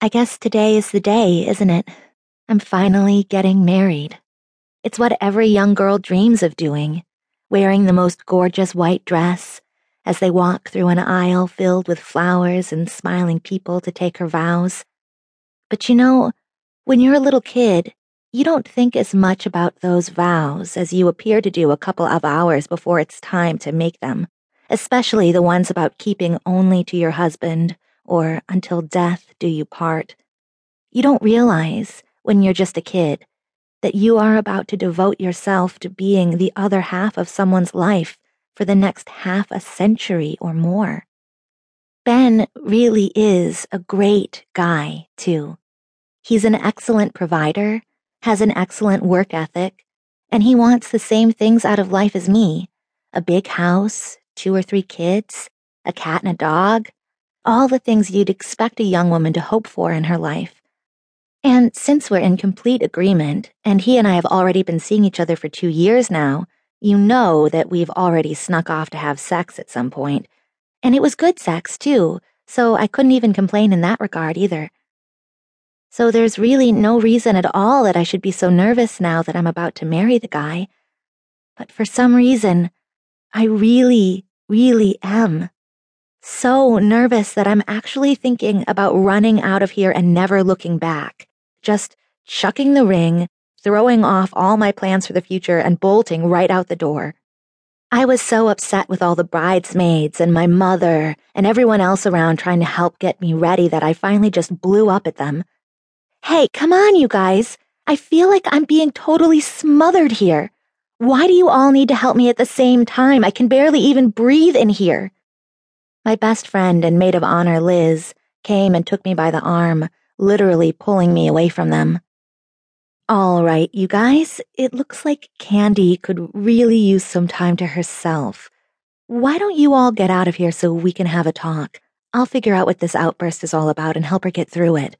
I guess today is the day, isn't it? I'm finally getting married. It's what every young girl dreams of doing, wearing the most gorgeous white dress as they walk through an aisle filled with flowers and smiling people to take her vows. But you know, when you're a little kid, you don't think as much about those vows as you appear to do a couple of hours before it's time to make them, especially the ones about keeping only to your husband or until death do you part. You don't realize, when you're just a kid, that you are about to devote yourself to being the other half of someone's life for the next half a century or more. Ben really is a great guy, too. He's an excellent provider, has an excellent work ethic, and he wants the same things out of life as me a big house, two or three kids, a cat and a dog, all the things you'd expect a young woman to hope for in her life. And since we're in complete agreement, and he and I have already been seeing each other for two years now, you know that we've already snuck off to have sex at some point. And it was good sex, too, so I couldn't even complain in that regard either. So there's really no reason at all that I should be so nervous now that I'm about to marry the guy. But for some reason, I really, really am. So nervous that I'm actually thinking about running out of here and never looking back. Just chucking the ring, throwing off all my plans for the future, and bolting right out the door. I was so upset with all the bridesmaids and my mother and everyone else around trying to help get me ready that I finally just blew up at them. Hey, come on, you guys. I feel like I'm being totally smothered here. Why do you all need to help me at the same time? I can barely even breathe in here. My best friend and maid of honor, Liz, came and took me by the arm, literally pulling me away from them. All right, you guys, it looks like Candy could really use some time to herself. Why don't you all get out of here so we can have a talk? I'll figure out what this outburst is all about and help her get through it.